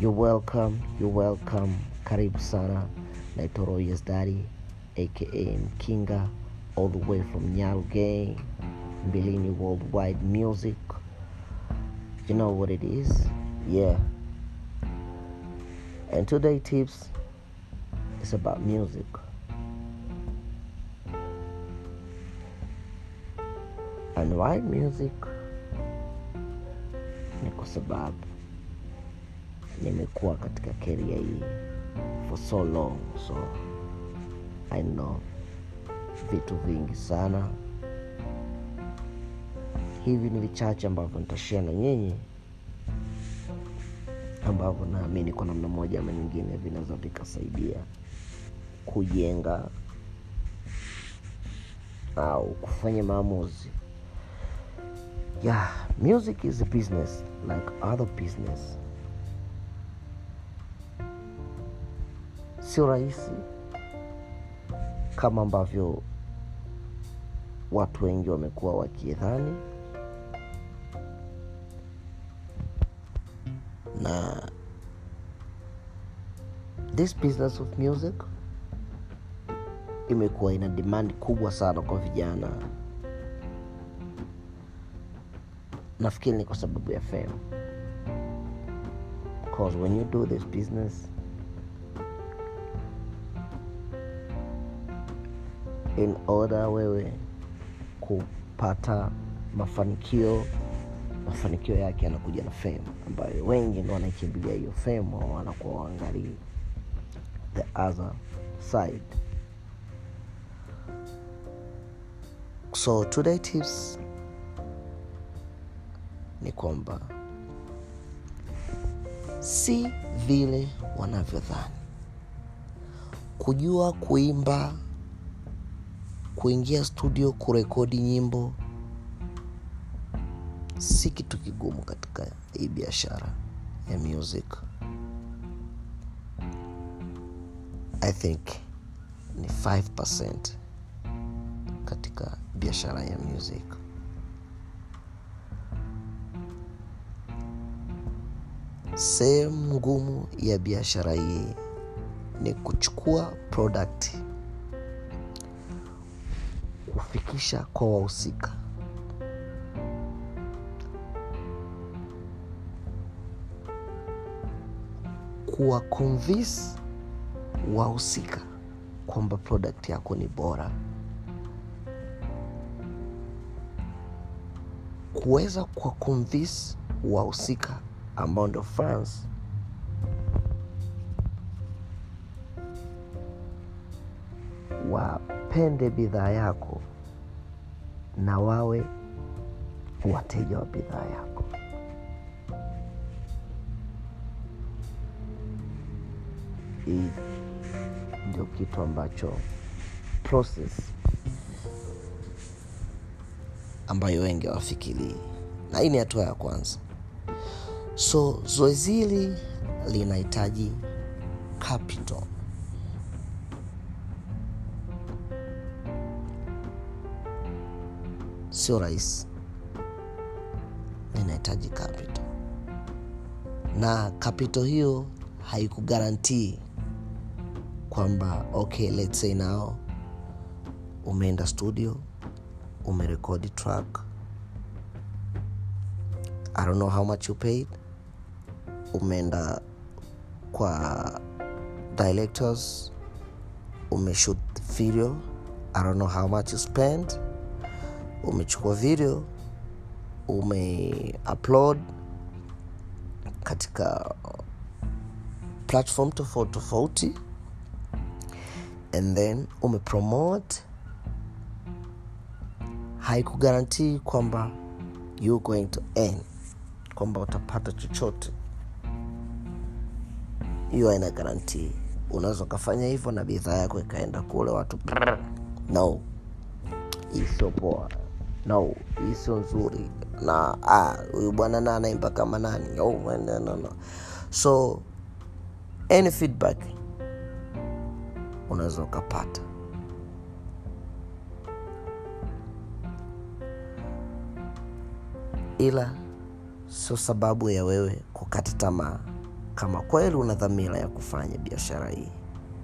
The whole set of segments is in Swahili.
You're welcome, you're welcome. Karibu sana. Naitwa Royes Daddy aka Mkinga all the way from Nyalgay, Mbilini Worldwide Music. You know what it is? Yeah. And today tips is about music. And why music? Ni kwa nimekuwa katika keria hii for so long so I know vitu vingi sana. Hivi ni vichache ambavyo nitashia na nyinyi ambavyo naamini kwa namna moja ama nyingine vinaweza vikasaidia kujenga au kufanya maamuzi. Yeah music is a business like other business sio rahisi kama ambavyo watu wengi wamekuwa wakidhani. Na this business of music imekuwa ina demand kubwa sana kwa vijana. Nafikiri ni kwa sababu ya fame. Because when you do this business in order wewe kupata mafanikio mafanikio yake yanakuja na fame ambayo wengi ndo wanaikimbilia hiyo fame wanakuwa waangalii the other side. So today tips ni kwamba si vile wanavyodhani. Kujua kuimba kuingia studio kurekodi nyimbo si kitu kigumu katika hii biashara ya music. I think ni 5 katika biashara ya music. Sehemu ngumu ya biashara hii ni kuchukua product kufikisha kwa wahusika. Kuwa wahusika kwamba product yako ni bora. Kuweza kuwa wahusika ambao ndio fans. Wapende bidhaa yako na wawe wateja wa bidhaa yako. Hii ndio kitu ambacho process ambayo wengi hawafikirii. Na hii ni hatua ya kwanza. So zoezi hili linahitaji capital sio rahisi. Linahitaji capital na capital hiyo haikugarantii kwamba okay let's say now umeenda studio umerekodi track. I don't know how much you paid. Umeenda kwa directors umeshoot video. I don't know how much you spend umechukua video umeupload katika platform tofauti tofauti and then umepromote haikugarantii kwamba you going to earn kwamba utapata chochote. Hiyo haina garantii unaweza ukafanya hivyo na bidhaa yako ikaenda kule watu no. Poa hii sio nzuri. Na huyu ah, bwana na anaimba kama nani? Oh, no, no, no. so any feedback unaweza ukapata. Ila sio sababu ya wewe kukata tamaa. Kama kweli una dhamira ya kufanya biashara hii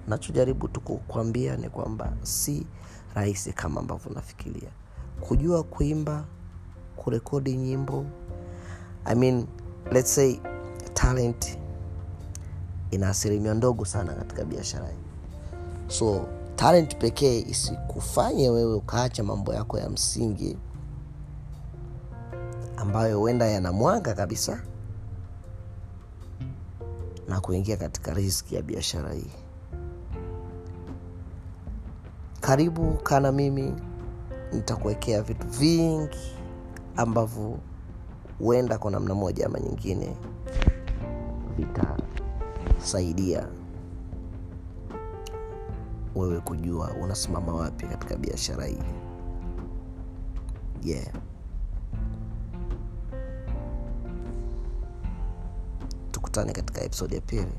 nachojaribu tu kukwambia ni kwamba si rahisi kama ambavyo unafikiria kujua kuimba kurekodi nyimbo. I mean, let's say talent ina asilimia ndogo sana katika biashara hii. So talent pekee isikufanye wewe ukaacha mambo yako ya msingi ambayo huenda yanamwaga kabisa na kuingia katika riski ya biashara hii. Karibu kana mimi nitakuwekea vitu vingi ambavyo huenda kwa namna moja ama nyingine vitasaidia wewe kujua unasimama wapi katika biashara hii. Yeah. Tukutane katika episode ya pili